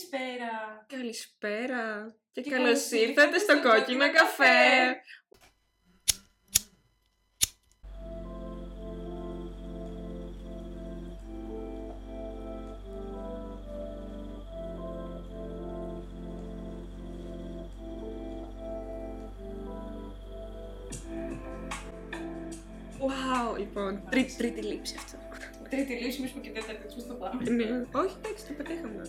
Καλησπέρα. Καλησπέρα και, Και καλώς καλώς ήρθατε ήρθατε στο στο κόκκινο Κόκκινο καφέ. Καφέ. Wow, λοιπόν, τρίτη, τρίτη λήψη αυτό. Τρίτη λύση, μη σου πω και τέταρτη, πώς το πάμε. ναι. Όχι, εντάξει, το πετύχαμε.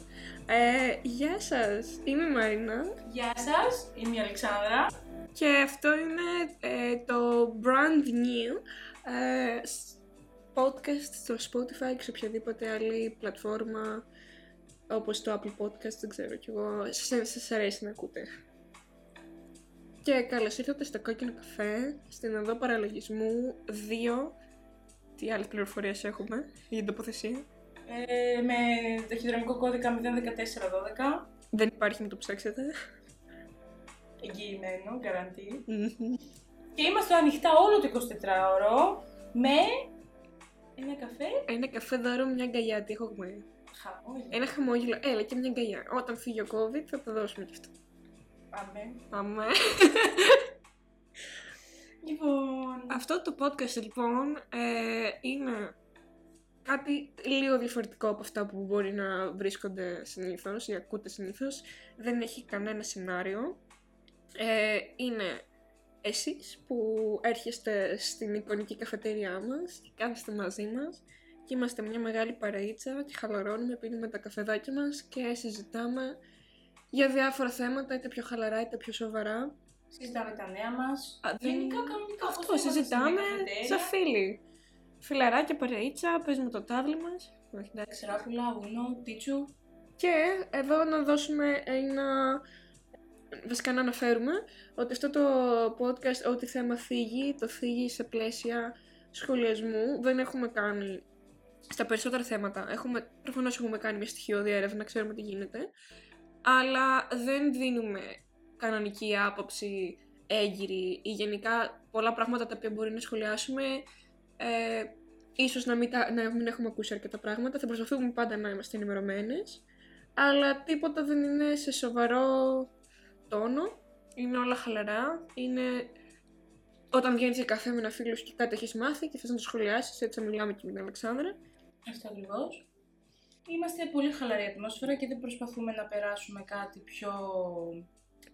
Ε, γεια σας, είμαι η Μαρίνα Γεια σας, είμαι η Αλεξάνδρα. και αυτό είναι ε, το brand new ε, s- podcast στο Spotify και σε οποιαδήποτε άλλη πλατφόρμα όπως το Apple Podcast, δεν ξέρω κι εγώ, σας, σας αρέσει να ακούτε. Και καλώς ήρθατε στο Κόκκινο Καφέ, στην οδό παραλογισμού 2. Τι άλλες πληροφορίες έχουμε για την τοποθεσία. Ε, με ταχυδρομικό κώδικα 01412. Δεν υπάρχει να το ψάξετε. Εγγυημένο, γκαραντή. Μμμ. Και είμαστε ανοιχτά όλο το 24ωρο με ένα καφέ. Ένα καφέ δώρο, μια αγκαλιά, τι έχουμε. Χαμόγελο. Ένα χαμόγελο, έλα και μια αγκαλιά. Όταν φύγει ο COVID θα το δώσουμε κι αυτό. Αμέ. Αμέ. Λοιπόν, Αυτό το podcast λοιπόν ε, είναι κάτι λίγο διαφορετικό από αυτά που μπορεί να βρίσκονται συνήθως ή ακούτε συνήθως. Δεν έχει κανένα σενάριο. Ε, είναι εσείς που έρχεστε στην εικονική καφετέριά μας και κάθεστε μαζί μας και είμαστε μια μεγάλη παραίτσα και χαλαρώνουμε, πίνουμε τα καφεδάκια μας και συζητάμε για διάφορα θέματα, είτε πιο χαλαρά είτε πιο σοβαρά. Συζητάμε τα νέα μας. Α, δεν- Γενικά κανονικά. πώς Αυτό είμαστε στην συζητάμε καφετέρια. σαν φίλοι. Φιλαράκια, παρεΐτσα, παίζουμε το τάβλι μας. Όχι, εντάξει. Ξεράπουλα, βουνό, τίτσου. Και εδώ να δώσουμε ένα... Βασικά να αναφέρουμε ότι αυτό το podcast, ό,τι θέμα θίγει, το θίγει σε πλαίσια σχολιασμού. Δεν έχουμε κάνει στα περισσότερα θέματα. Έχουμε, προφανώς έχουμε κάνει μια στοιχειώδη έρευνα, ξέρουμε τι γίνεται. Αλλά δεν δίνουμε κανονική άποψη έγκυρη ή γενικά πολλά πράγματα τα οποία μπορεί να σχολιάσουμε ε, ίσως να μην, τα- να μην έχουμε ακούσει αρκετά πράγματα. Θα προσπαθούμε πάντα να είμαστε ενημερωμένες. Αλλά τίποτα δεν είναι σε σοβαρό τόνο. Είναι όλα χαλαρά. Είναι όταν βγαίνεις για καφέ με ένα φίλο και κάτι έχεις μάθει και θες να το σχολιάσεις, έτσι θα μιλάμε και με την Αλεξάνδρα. Αυτό ακριβώς. Είμαστε πολύ χαλαρή ατμόσφαιρα και δεν προσπαθούμε να περάσουμε κάτι πιο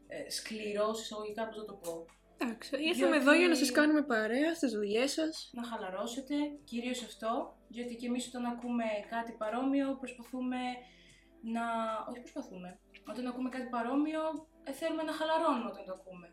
ε, σκληρός, εισαγωγικά, πώς να το πω. Εντάξει, Διότι- ήρθαμε εδώ για να σας κάνουμε παρέα στις δουλειές σας. Να χαλαρώσετε, κυρίως αυτό, γιατί και εμείς όταν ακούμε κάτι παρόμοιο προσπαθούμε να... Όχι προσπαθούμε. Όταν ακούμε κάτι παρόμοιο, ε, θέλουμε να χαλαρώνουμε όταν το ακούμε.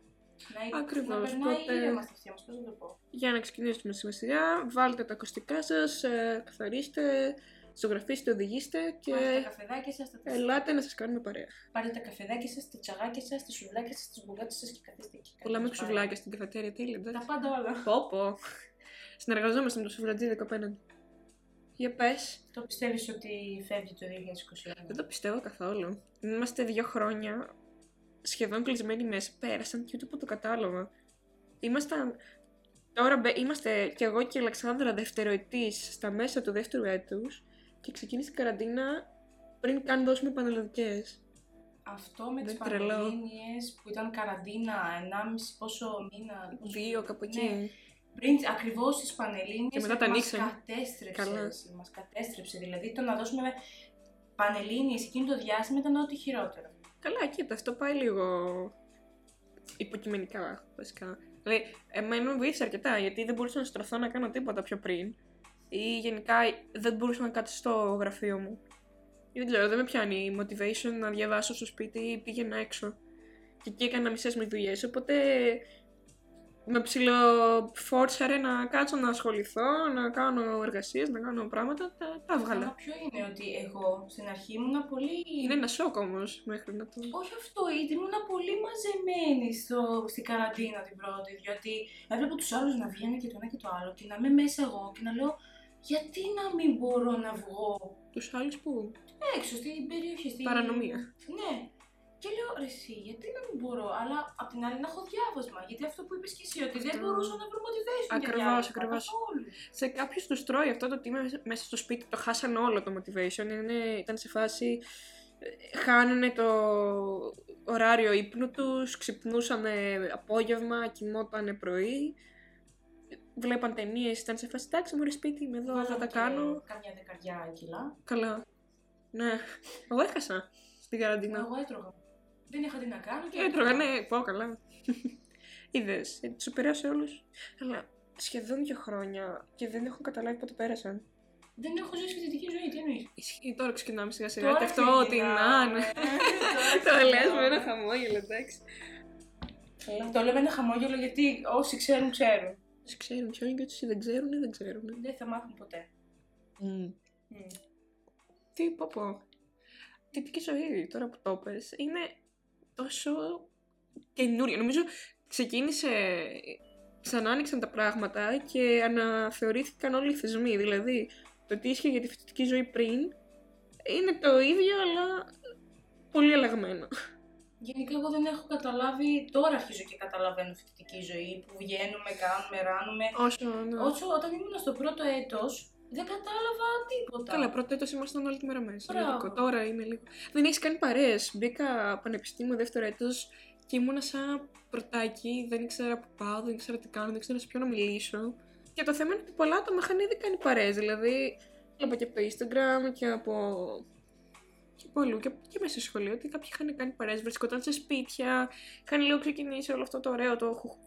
Να, Ακριβώς, να περνάει οπότε- ήρεμα στα αυτιά μας, πώς να το πω. Για να ξεκινήσουμε σιγά σιγά, βάλτε τα ακουστικά σας, καθαρίστε, ζωγραφίστε, οδηγήστε και Πάρτε τα καφεδάκια σας, τα ελάτε να σας κάνουμε παρέα. Πάρτε τα καφεδάκια σας, τα τσαγάκια σας, τα σουβλάκια σας, τις μπουγάτες σας και καθίστε εκεί. Πουλάμε Κάντε μας ξουβλάκια στην καφετέρια, τι λέτε. παρέα. Τα πάντα όλα. Πω πω. Συνεργαζόμαστε με το σουβλατζίδικο απέναντι. Για πες. Το πιστεύεις ότι φεύγει το 2021. Δεν το πιστεύω καθόλου. Είμαστε δύο χρόνια σχεδόν κλεισμένοι μέσα. Πέρασαν και ούτε που το κατάλαβα. Ήμασταν... Τώρα μπε- είμαστε κι εγώ και η Αλεξάνδρα δευτεροετής στα μέσα του δεύτερου έτους και ξεκίνησε η καραντίνα πριν καν δώσουμε πανελλαδικές. Αυτό με Δεν τις τρελό. πανελλήνιες που ήταν καραντίνα 1,5 πόσο μήνα. πόσο- Δύο κάπου εκεί. Ναι. Πριν ακριβώς τις πανελλήνιες Και μετά τα μας ανοίξανε. κατέστρεψε. Καλά. έτσι, Μας κατέστρεψε. Δηλαδή το να δώσουμε πανελλήνιες εκείνο το διάστημα ήταν ό,τι χειρότερο. Καλά, κοίτα, αυτό πάει λίγο υποκειμενικά βασικά. Δηλαδή, εμένα με βοήθησε αρκετά γιατί δεν μπορούσα να στρωθώ να κάνω τίποτα πιο πριν. Ή γενικά δεν μπορούσα να κάτσω στο γραφείο μου. Ή δεν ξέρω, δεν με πιάνει η motivation να διαβάσω στο σπίτι ή πήγαινα έξω. Και εκεί έκανα μισές με δουλειέ. Οπότε με ψιλοφόρτσαρε να κάτσω να ασχοληθώ, να κάνω εργασίες, να κάνω πράγματα. Τα, τα Το έβγαλα. θέμα ποιο είναι ότι εγώ στην αρχή ήμουνα πολύ... Είναι ένα σοκ όμως μέχρι να το. Όχι αυτό, γιατί ήμουνα πολύ μαζεμένη στο, στην καραντίνα την πρώτη. Διότι έβλεπα τους άλλους να βγαίνουν και το ένα και το άλλο και να είμαι μέσα εγώ και να λέω γιατί να μην μπορώ να βγω Τους άλλους που; έξω στην περιοχή. Στην... Παρανομία. Ναι. Και λέω ρε εσύ, γιατί να μην μπορώ, αλλά απ' την άλλη να έχω διάβασμα. Γιατί αυτό που είπες και εσύ, ότι δεν Αυτό. μπορούσα να βρω motivation. για Ακριβώς, διάβασμα ακριβώς. καθόλου. Σε κάποιους τους τρώει αυτό το ότι είμαι μέσα στο σπίτι, το χάσαν όλο το motivation. Είναι, ήταν σε φάση. χάνουν το ωράριο ύπνου τους, ξυπνούσαν απόγευμα, κοιμόταν πρωί, βλέπαν ταινίες, ήταν σε φάση τάξη, μου σπίτι, είμαι εδώ, θα τα κάνω. Κάμια δεκαριά κιλά. Καλά. Ναι. Εγώ έχασα στην καραντίνα. Εγώ έτρωγα. Δεν είχα τι να κάνω και Έτρωγα, ναι, πω καλά. Είδες, τους επηρέασε όλους. Αλλά σχεδόν δύο χρόνια και δεν έχω καταλάβει πότε πέρασαν. Δεν έχω ζήσει φοιτητική ζωή, τι εννοείς; Ισχύει, τώρα ξεκινάμε σιγά σιγά. Τώρα Και αυτό ότι ξεκινάμε. να είναι. Ε, Το τώρα λες με ξεκινάμε. ένα χαμόγελο, εντάξει. Ε, Το λέμε ένα χαμόγελο γιατί όσοι ξέρουν, ξέρουν. Όσοι ξέρουν, ξέρουν και όσοι δεν ξέρουν, δεν ξέρουν. Δεν θα μάθουν ποτέ. Μμ. Τι πω πω. Τυπική ζωή τώρα που το πες, είναι τόσο καινούρια. Νομίζω ξεκίνησε, ξανά άνοιξαν τα πράγματα και αναθεωρήθηκαν όλοι οι θεσμοί. Δηλαδή, το τι ίσχυε για τη φοιτητική ζωή πριν είναι το ίδιο, αλλά πολύ αλλαγμένο. Γενικά, εγώ δεν έχω καταλάβει. Τώρα αρχίζω και καταλαβαίνω φοιτητική ζωή που βγαίνουμε, κάνουμε, ράνουμε. Όσο, ναι. Όσο όταν ήμουν στο πρώτο έτος, δεν κατάλαβα τίποτα. Καλά, πρώτο έτος ήμασταν όλη τη μέρα μέσα. Μπράβο. Λογικό. Τώρα είναι λίγο. Δεν έχεις κάνει παρέες. Μπήκα πανεπιστήμιο δεύτερο έτος και ήμουνα σαν πρωτάκι. Δεν ήξερα που πάω, δεν ήξερα τι κάνω, δεν ήξερα σε ποιον να μιλήσω. Και το θέμα είναι ότι πολλά άτομα είχαν ήδη κάνει παρέες. Δηλαδή, βλέπω και από το Instagram και από. Και από αλλού και, και μέσα στο σχολείο ότι κάποιοι είχαν κάνει παρέες, βρισκόταν σε σπίτια, είχαν λίγο ξεκινήσει όλο αυτό το ωραίο, το χου-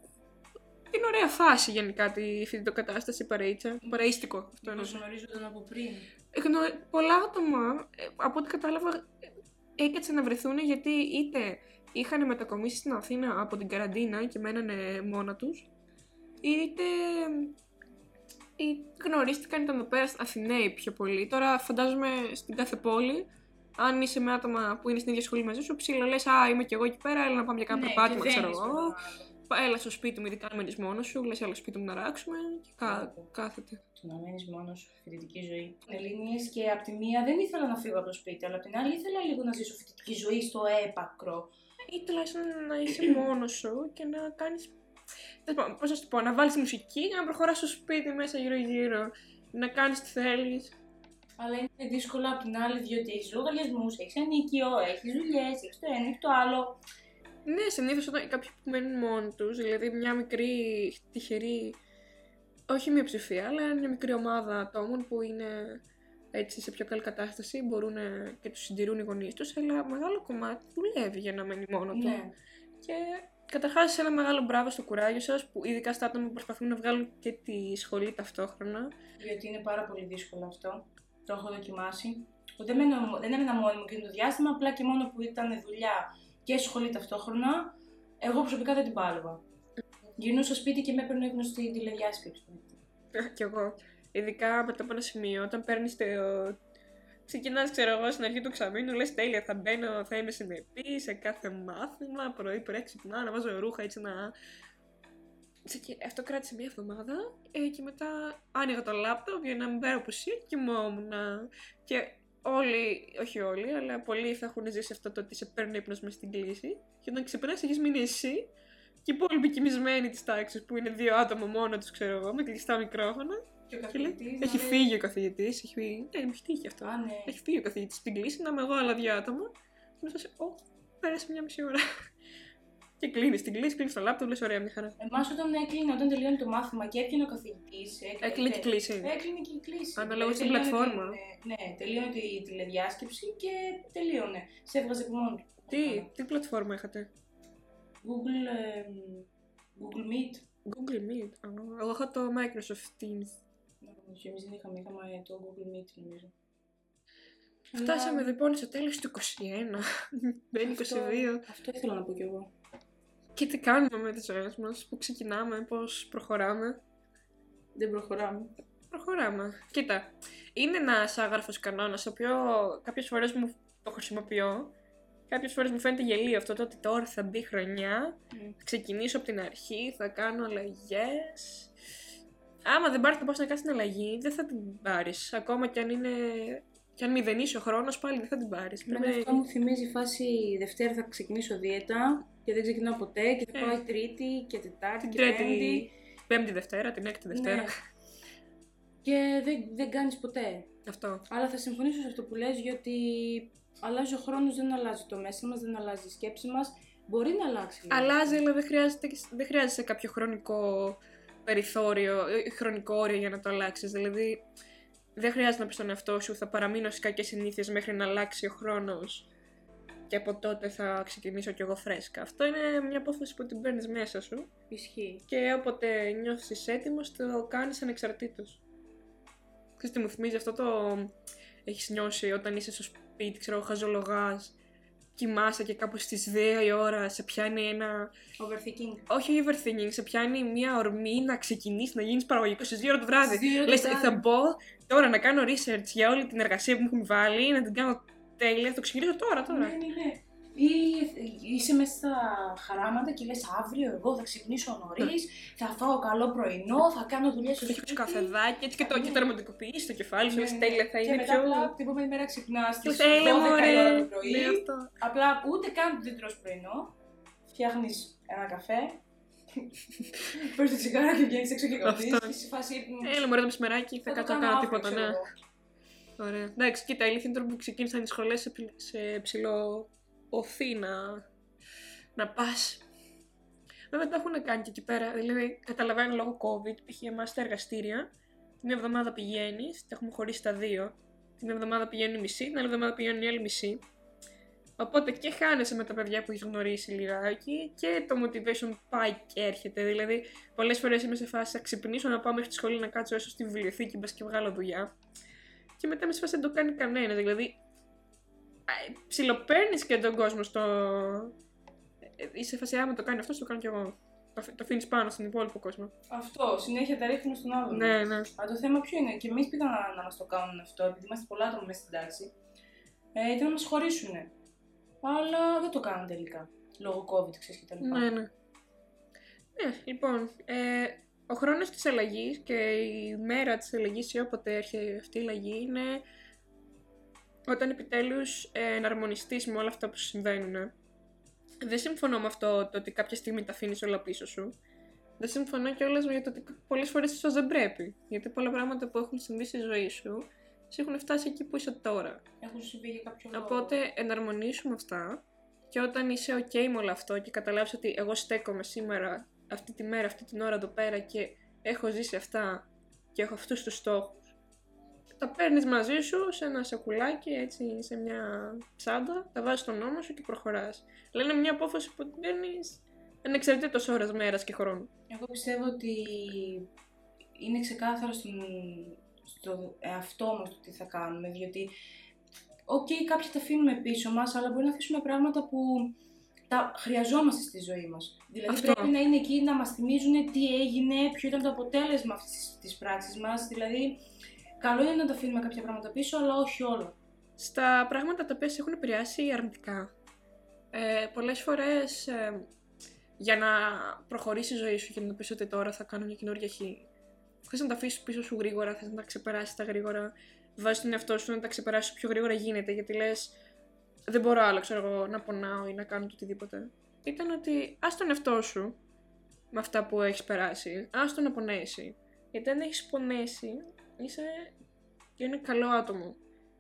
την ωραία φάση γενικά τη φοιτητοκατάσταση, παρέιτσα. Παραίστικο αυτό εννοώ. Όπως γνωρίζονταν από πριν. Γνω... Πολλά άτομα, ε, από ό,τι κατάλαβα, ε, έκατσαν να βρεθούν γιατί είτε είχαν μετακομίσει στην Αθήνα από την καραντίνα και μένανε μόνα τους, είτε ή γνωρίστηκαν, ήταν εδώ πέρα Αθηναίοι πιο πολύ. Τώρα φαντάζομαι στην κάθε πόλη, αν είσαι με άτομα που είναι στην ίδια σχολή μαζί σου, ψήλο λες «Α, είμαι κι εγώ εκεί πέρα, έλα να πάμε για κάνα Ναι, περπάτημα, και ξέρω δένεις με εγώ». τον άλλο. «Πα- Έλα στο σπίτι μου, ειδικά αν μένεις μόνος σου, λες έλα στο σπίτι μου να ράξουμε και κα... Μπράβο. κάθεται. Το να μένεις μόνος σου, φοιτητική ζωή. Ελληνίε και από τη μία δεν ήθελα να φύγω από το σπίτι, αλλά από την άλλη ήθελα λίγο να ζήσω φοιτητική ζωή στο έπακρο. ή τουλάχιστον να είσαι μόνος σου και να κάνεις. Πώς να σου το πω, να βάλεις μουσική και να προχωράς στο σπίτι μέσα γύρω-γύρω. Να κάνεις τι θέλεις. Αλλά είναι δύσκολο από την άλλη, διότι έχεις λογαριασμούς, έχεις ανίκιο, έχεις δουλειές, έχεις το ένα, έχεις το άλλο. Ναι, συνήθως όταν κάποιοι που μένουν μόνοι τους, δηλαδή μια μικρή τυχερή. Όχι μειοψηφία, αλλά μια μικρή ομάδα ατόμων που είναι έτσι σε πιο καλή κατάσταση, μπορούν και τους συντηρούν οι γονείς τους, αλλά μεγάλο κομμάτι δουλεύει για να μένει μόνο του. Ναι. Και καταρχάς ένα μεγάλο μπράβο στο κουράγιο σας, που ειδικά στα άτομα που προσπαθούν να βγάλουν και τη σχολή ταυτόχρονα. Διότι είναι πάρα πολύ δύσκολο αυτό. Το έχω δοκιμάσει. Δεν, μένω, δεν έμενα μόνη μου εκείνο το διάστημα, απλά και μόνο που ήταν δουλειά και σχολή ταυτόχρονα, εγώ προσωπικά δεν την πάλευα. Γυρνούσα σπίτι και με έπαιρνε γνωστή τηλεδιάσκεψη. Κι εγώ. Ειδικά μετά από ένα σημείο, όταν παίρνεις το. Ξεκινάς, ξέρω εγώ, στην αρχή του εξαμήνου, λες τέλεια, θα μπαίνω, θα είμαι συνεπής σε κάθε μάθημα. Πρωί-πρωί ξυπνάω, να βάζω ρούχα έτσι να. Ξεκι- Αυτό κράτησε μία εβδομάδα ε, και μετά άνοιγα το λάπτοπ για να μην παίρνω απουσία και κοιμόμουν. Και όλοι, όχι όλοι, αλλά πολλοί θα έχουν ζήσει αυτό το ότι σε παίρνει ύπνος μες στην κλίση. Και όταν ξυπνά, έχεις μείνει εσύ και οι υπόλοιποι κοιμισμένοι της τάξης που είναι δύο άτομα μόνο τους, ξέρω εγώ, με κλειστά μικρόφωνα. Και ο Και λέει, καθηγητής έχει να λέει- φύγει ο καθηγητής. Έχει φύγει. Ναι, μου έχει τύχει αυτό. Α, ναι. Έχει φύγει ο καθηγητής στην κλίση, να είμαι εγώ άλλα δύο άτομα. Και μέσα σε. Ω, πέρασε μια μισή ώρα. Και κλείνεις την κλίση, κλείνεις το λάπτοπ, λες ωραία, μια χαρά. Εμάς όταν έκλεινε, όταν τελειώνει το μάθημα και έπιανε ο καθηγητής. Έκλεινε και κλίση. Έκλεινε και η κλίση. Ανάλογα στην τελείωνε πλατφόρμα. την- ναι, τελείωνε η τηλεδιάσκεψη και τελείωνε. Σε έβγαζε από μόνο του. Τι, τι πλατφόρμα είχατε; Google, ε, Google Meet. Google Meet. Α, Εγώ είχα το Microsoft Teams. Όχι, εμείς δεν είχαμε, είχαμε το Google Meet νομίζω. Φτάσαμε Αλλά λοιπόν στο τέλος του 21. Δεν 22. Αυτό, αυτό ήθελα να πω κι εγώ. Και τι κάνουμε με τι ζωέ μας, πού ξεκινάμε, πώς προχωράμε. Δεν προχωράμε. Προχωράμε. Κοίτα, είναι ένας άγραφος κανόνας, ο οποίο κάποιες φορές μου το χρησιμοποιώ. Κάποιες φορές μου φαίνεται γελίο αυτό το ότι τώρα θα μπει χρονιά, θα ξεκινήσω από την αρχή, θα κάνω αλλαγές. Άμα δεν πάρεις το πώ να κάνεις την αλλαγή, δεν θα την πάρεις. Ακόμα κι αν είναι. κι αν μηδενίσει ο χρόνος, πάλι δεν θα την πάρεις. Εμένα αυτό μου θυμίζει η φάση Δευτέρα θα ξεκινήσω δίαιτα και δεν ξεκινάω ποτέ και θα Ε. πάω Τρίτη και Τετάρτη την και τρίτη, Πέμπτη. πέμπτη Δευτέρα, την έκτη Δευτέρα. Ναι. Και δεν, δεν κάνεις ποτέ. Αυτό. Αλλά θα συμφωνήσω σε αυτό που λες, γιατί αλλάζει ο χρόνος, δεν αλλάζει το μέσα μας, δεν αλλάζει η σκέψη μας. Μπορεί να αλλάξει. λίγο. Αλλάζει, αλλά δεν χρειάζεται, δεν χρειάζεσαι κάποιο χρονικό περιθώριο, ε, χρονικό όριο για να το αλλάξεις. Δηλαδή, δεν χρειάζεται να πεις στον εαυτό σου θα παραμείνω στι κακές συνήθειες μέχρι να αλλάξει ο χρόνος και από τότε θα ξεκινήσω κι εγώ φρέσκα. Αυτό είναι μια απόφαση που την παίρνεις μέσα σου Ισχύει. και όποτε νιώθεις έτοιμος το κάνεις ανεξαρτήτως. Ξέρεις τι μου θυμίζει αυτό το. Έχεις νιώσει όταν είσαι στο σπίτι, ξέρω, χαζολογάς, κοιμάσαι και κάπου στις 2 η ώρα σε πιάνει ένα. Overthinking. Όχι overthinking, σε πιάνει μια ορμή να ξεκινήσεις να γίνεις παραγωγικός στις 2 ώρα το βράδυ. Στις δύο ώρα το Λες, βράδυ. θα μπω τώρα να κάνω research για όλη την εργασία που μου έχουν βάλει, να την κάνω τέλεια, θα το ξεκινήσω τώρα, τώρα. Ναι, ναι, ναι. Ή είσαι μέσα στα χαράματα και λες αύριο εγώ θα ξυπνήσω νωρίς, θα φάω καλό πρωινό, θα κάνω δουλειά στο Θα έχει του σπίτι. καφεδάκι, έτσι και το, και το ρομαντικοποιεί στο κεφάλι σου, Ναι, λες ναι. τέλεια θα Και είναι μετά πιο. απλά την επόμενη μέρα ξυπνάς Και στις λες, 12 η έλα ώρα μωρέ; το πρωί. Ναι, αυτό. Απλά ούτε καν δεν τρως πρωινό. Φτιάχνεις ένα καφέ. Παίρνει το τσιγάρο και βγαίνεις έξω και καπνίζει. Αυτό. Και σε φάση. μ, Έλα μωρέ το μεσημεράκι, θα το κάτσω να κάνω κάνω αύριο, τίποτα, ξέρω ναι. Εγώ. Ωραία. Εντάξει, κοίτα, η αλήθεια είναι τώρα που ξεκίνησαν οι σχολές σε, πι- σε ψηλό οθή να, να πας. Βέβαια τα έχουν κάνει και εκεί πέρα. Δηλαδή, καταλαβαίνω λόγω COVID, π.χ. εμάς στα εργαστήρια, την μια εβδομάδα πηγαίνεις, τα έχουμε χωρίσει στα δύο. Την μια εβδομάδα πηγαίνει η μισή, την άλλη εβδομάδα πηγαίνει η άλλη μισή. Οπότε και χάνεσαι με τα παιδιά που έχεις γνωρίσει λιγάκι και το motivation πάει και έρχεται. Δηλαδή, πολλές φορές είμαι σε φάση να ξυπνήσω να πάω μέχρι τη σχολή να κάτσω έσω στη βιβλιοθήκη, μπας και βγάλω δουλειά. Και μετά με σε φάση δεν το κάνει κανένας. Δηλαδή, ψιλοπαίρνεις και τον κόσμο στο. Ε, Είσαι σε φάση, άμα το κάνει αυτό, το κάνω κι εγώ. Το, αφ- το αφήνεις πάνω στον υπόλοιπο κόσμο. Αυτό, συνέχεια τα ρίχνουμε στον άλλον. Ναι, ναι. Αλλά το θέμα ποιο είναι, και εμείς πήγαμε να, να μας το κάνουν αυτό, επειδή είμαστε πολλά άτομα μέσα στην τάξη, ε, ήταν να μας χωρίσουν. Αλλά δεν το κάνουν τελικά. Λόγω COVID, ξέρεις και τα λοιπά. Ναι, ναι. Ναι, λοιπόν, ε, ο χρόνος της αλλαγής και η μέρα της αλλαγής ή όποτε έρχεται αυτή η αλλαγή είναι όταν επιτέλους ε, εναρμονιστείς με όλα αυτά που σου συμβαίνουν. Δεν συμφωνώ με αυτό το ότι κάποια στιγμή τα αφήνεις όλα πίσω σου. Δεν συμφωνώ κιόλας με το ότι πολλές φορές ίσως δεν πρέπει. Γιατί πολλά πράγματα που έχουν συμβεί στη ζωή σου σε έχουν φτάσει εκεί που είσαι τώρα. Έχουν συμβεί για κάποιο λόγο. Οπότε εναρμονίσουμε αυτά και όταν είσαι ok με όλο αυτό και καταλάβεις ότι εγώ στέκομαι σήμερα, αυτή τη μέρα, αυτή την ώρα εδώ πέρα και έχω ζήσει αυτά και έχω αυτούς τους στόχους, τα παίρνεις μαζί σου σε ένα σακουλάκι, έτσι, σε μια τσάντα, τα βάζεις στον ώμο σου και προχωράς. Αλλά είναι μια απόφαση που την παίρνεις ανεξαρτήτως ώρας, μέρας και χρόνου. Εγώ πιστεύω ότι είναι ξεκάθαρο στον, στο εαυτό μας το τι θα κάνουμε, διότι οκ, κάποιοι τα αφήνουμε πίσω μας, αλλά μπορεί να αφήσουμε πράγματα που τα χρειαζόμαστε στη ζωή μας. Δηλαδή Αυτό. πρέπει να είναι εκεί να μας θυμίζουν τι έγινε, ποιο ήταν το αποτέλεσμα αυτής της, της πράξης μας. Δηλαδή, καλό είναι να τα αφήνουμε κάποια πράγματα πίσω, αλλά όχι όλα. Στα πράγματα τα οποία σε έχουν επηρεάσει αρνητικά. Ε, πολλές φορές ε, για να προχωρήσει η ζωή σου και να πεις ότι τώρα θα κάνω μια καινούργια χ. Θες να τα αφήσεις πίσω σου γρήγορα, θες να τα ξεπεράσεις τα γρήγορα. Βάζεις τον εαυτό σου να τα ξεπεράσεις πιο γρήγορα γίνεται γιατί λες δεν μπορώ άλλο ξέρω εγώ, να πονάω ή να κάνω το οτιδήποτε. Ήταν ότι ας τον εαυτό σου με αυτά που έχεις περάσει, ας τον να πονέσει. Γιατί αν έχεις πονέσει είσαι και είναι καλό άτομο.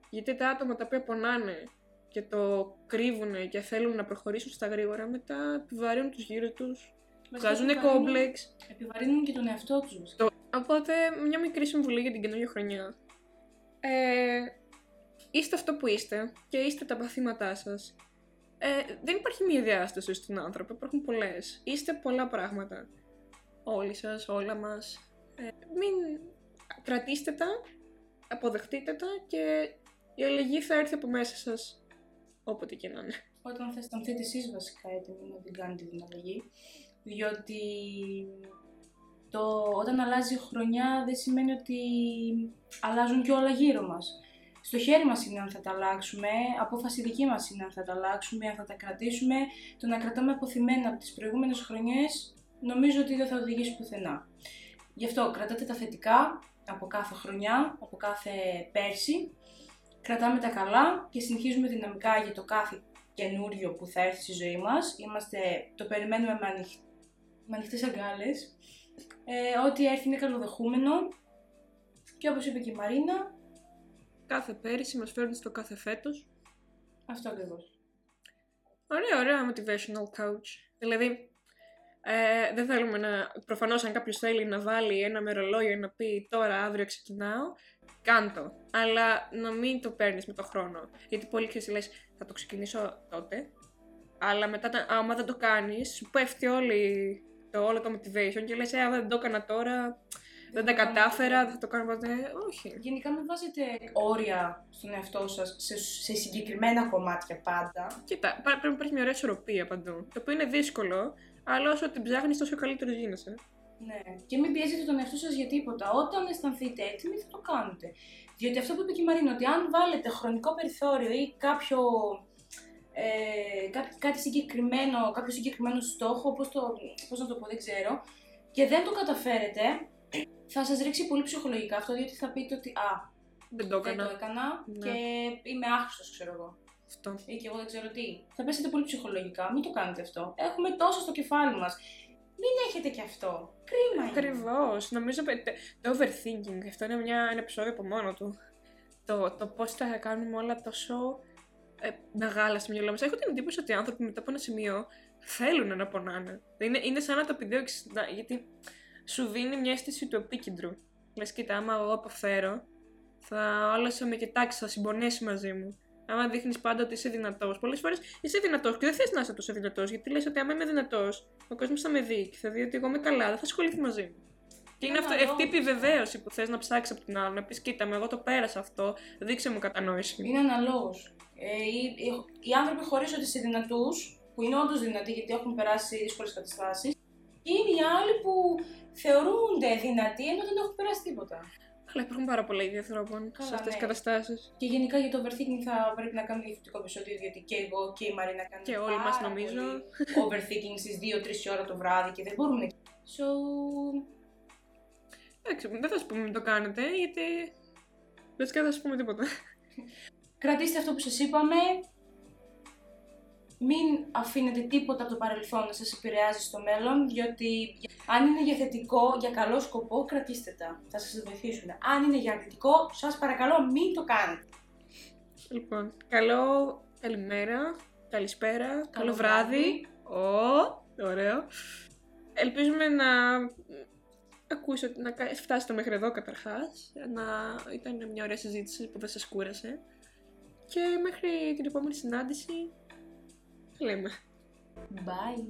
Γιατί τα άτομα τα οποία πονάνε και το κρύβουν και θέλουν να προχωρήσουν στα γρήγορα, μετά επιβαρύνουν τους γύρω τους, Βασικά, βγάζουν επιβαρύνουν- κόμπλεξ. Επιβαρύνουν και τον εαυτό τους. Το- Οπότε, μια μικρή συμβουλή για την καινούργια χρονιά. Ε, είστε αυτό που είστε και είστε τα παθήματά σας. Ε, δεν υπάρχει μία διάσταση στον άνθρωπο, υπάρχουν πολλές. Είστε πολλά πράγματα. Όλοι σας, όλα μας. Ε, μην κρατήστε τα, αποδεχτείτε τα και η αλλαγή θα έρθει από μέσα σας, όποτε και να είναι. Όταν θα αισθανθείτε εσείς βασικά έτοιμοι να την κάνετε την αλλαγή. Διότι το, όταν αλλάζει η χρονιά δεν σημαίνει ότι αλλάζουν και όλα γύρω μας. Στο χέρι μας είναι αν θα τα αλλάξουμε, απόφαση δική μας είναι αν θα τα αλλάξουμε, αν θα τα κρατήσουμε. Το να κρατάμε αποθυμένα από τις προηγούμενες χρονιές νομίζω ότι δεν θα οδηγήσει πουθενά. Γι' αυτό κρατάτε τα θετικά από κάθε χρονιά, από κάθε πέρσι. Κρατάμε τα καλά και συνεχίζουμε δυναμικά για το κάθε καινούριο που θα έρθει στη ζωή μας. Είμαστε, το περιμένουμε με, ανοιχ... με ανοιχτές αγκάλες. Ε, ό,τι έρθει είναι καλοδεχούμενο. Και όπως είπε και η Μαρίνα, Κάθε πέρυσι μας φέρνει στο κάθε φέτος. Αυτό ακριβώς. Ωραία, ωραία motivational coach. Δηλαδή, ε, δεν θέλουμε να. Προφανώς, αν κάποιος θέλει να βάλει ένα μερολόγιο να πει τώρα, αύριο ξεκινάω, κάντο. Αλλά να μην το παίρνεις με το χρόνο. Γιατί πολύ και λες, θα το ξεκινήσω τότε. Αλλά μετά, άμα δεν το κάνεις, σου πέφτει όλη, το, όλο το motivation και λες, ε, δεν το έκανα τώρα, δεν τα κατάφερα, δεν θα το κάνω ποτέ. Όχι. Γενικά μην βάζετε όρια στον εαυτό σας σε, σε συγκεκριμένα κομμάτια πάντα. Κοίτα, πά- πρέπει να υπάρχει μια ωραία ισορροπία παντού. Το οποίο είναι δύσκολο, αλλά όσο την ψάχνεις, τόσο καλύτερος γίνεσαι. Ναι. Και μην πιέζετε τον εαυτό σας για τίποτα. Όταν αισθανθείτε έτοιμοι, θα το κάνετε. Διότι αυτό που είπε και η Μαρίνα, ότι αν βάλετε χρονικό περιθώριο ή κάποιο. Ε, κάτι, κάτι συγκεκριμένο, κάποιο συγκεκριμένο στόχο, πώς, το, πώς να το πω, δεν ξέρω, και δεν το καταφέρετε, θα σας ρίξει πολύ ψυχολογικά αυτό, διότι θα πείτε ότι «Α, Δεν το δεν έκανα. το έκανα Ναι. και είμαι άχρηστος, ξέρω εγώ». Αυτό. ή και εγώ δεν ξέρω τι. Θα πέσετε πολύ ψυχολογικά. Μην το κάνετε αυτό. Έχουμε τόσο στο κεφάλι μας. Μην έχετε και αυτό. Κρίμα είναι. Ακριβώς. Νομίζω ότι το overthinking αυτό είναι μια, ένα επεισόδιο από μόνο του. Το, το πώς τα κάνουμε όλα τόσο ε, μεγάλα στο μυαλό μα. Έχω την εντύπωση ότι οι άνθρωποι μετά από ένα σημείο θέλουν να πονάνε. Είναι, είναι σαν να το επιδιώξει. Γιατί σου δίνει μια αίσθηση του επίκεντρου. Λες, κοίτα, άμα εγώ αποφέρω, θα όλο θα με κοιτάξει, θα συμπονέσει μαζί μου. Άμα δείχνεις πάντα ότι είσαι δυνατός. Πολλές φορές είσαι δυνατός και δεν θες να είσαι τόσο δυνατός, γιατί λες ότι άμα είμαι δυνατός, ο κόσμος θα με δει και θα δει ότι εγώ είμαι καλά, δεν θα ασχοληθεί μαζί μου. Και είναι Ένα αυτό, λόγο. αυτή η επιβεβαίωση που θες να ψάξεις από την άλλη, να πεις: Κοίτα με, εγώ το πέρασα αυτό, δείξε μου κατανόηση. Είναι αναλόγως. Ε, οι, οι, οι άνθρωποι χωρίζονται σε δυνατούς, που είναι όντως δυνατοί γιατί έχουν περάσει δύσκολες καταστάσεις, και είναι οι άλλοι που θεωρούνται δυνατοί ενώ δεν έχουν περάσει τίποτα. Αλλά υπάρχουν πάρα πολλά είδη ανθρώπων Καλά, σε αυτές τις ναι. καταστάσεις. Και γενικά για το overthinking θα πρέπει να κάνουμε διαφορετικό επεισόδιο, διότι και εγώ και η Μαρίνα κάνουμε Και όλοι μας, πάρα νομίζω. πολύ overthinking στις 2-3 ώρα το βράδυ και δεν μπορούμε να. So, Εντάξει, δεν θα σου πούμε μην το κάνετε, γιατί. Δεν θα σου πούμε τίποτα. Κρατήστε αυτό που σας είπαμε. Μην αφήνετε τίποτα από το παρελθόν να σας επηρεάζει στο μέλλον, διότι αν είναι για θετικό, για καλό σκοπό, κρατήστε τα. Θα σας βοηθήσουν. Αν είναι για αρνητικό, σας παρακαλώ μην το κάνετε. Λοιπόν, καλό καλημέρα, καλησπέρα, καλό, βράδυ. Ω, ωραίο. Ελπίζουμε να ακούσω, να κα- φτάσετε μέχρι εδώ καταρχάς. Να ήταν μια ωραία συζήτηση που δεν σας κούρασε. Και μέχρι την επόμενη συνάντηση, τα λέμε. Bye.